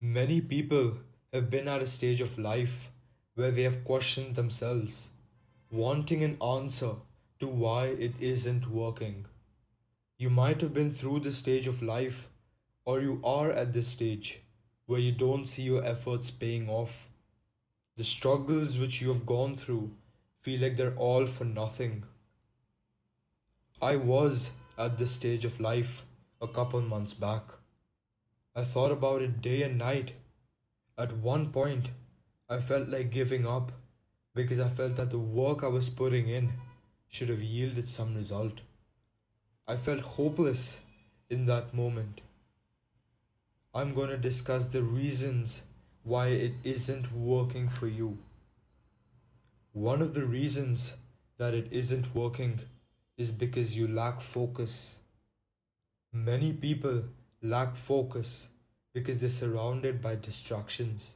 Many people have been at a stage of life where they have questioned themselves, wanting an answer to why it isn't working. You might have been through this stage of life, or you are at this stage where you don't see your efforts paying off. The struggles which you have gone through feel like they're all for nothing. I was at this stage of life a couple months back. I thought about it day and night. At one point, I felt like giving up because I felt that the work I was putting in should have yielded some result. I felt hopeless in that moment. I'm going to discuss the reasons why it isn't working for you. One of the reasons that it isn't working is because you lack focus. Many people lack focus because they're surrounded by distractions.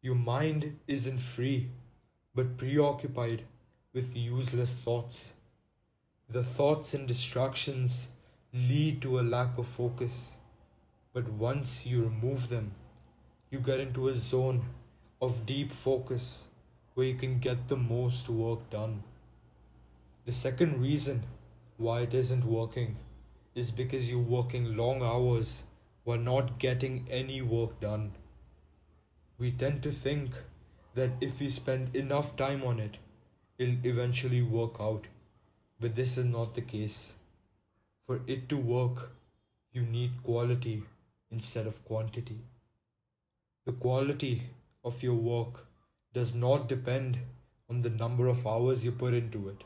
Your mind isn't free, but preoccupied with useless thoughts. The thoughts and distractions lead to a lack of focus, but once you remove them, you get into a zone of deep focus where you can get the most work done. The second reason why it isn't working is because you're working long hours while not getting any work done. We tend to think that if we spend enough time on it, it'll eventually work out. But this is not the case. For it to work, you need quality instead of quantity. The quality of your work does not depend on the number of hours you put into it.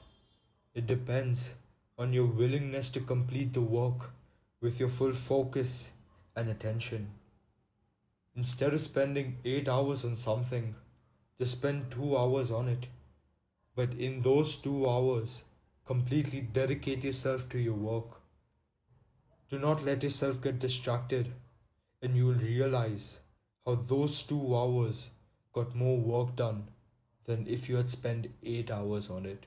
It depends on your willingness to complete the work with your full focus and attention. Instead of spending 8 hours on something, just spend 2 hours on it. But in those 2 hours, completely dedicate yourself to your work. Do not let yourself get distracted, and you will realize how those 2 hours got more work done than if you had spent 8 hours on it.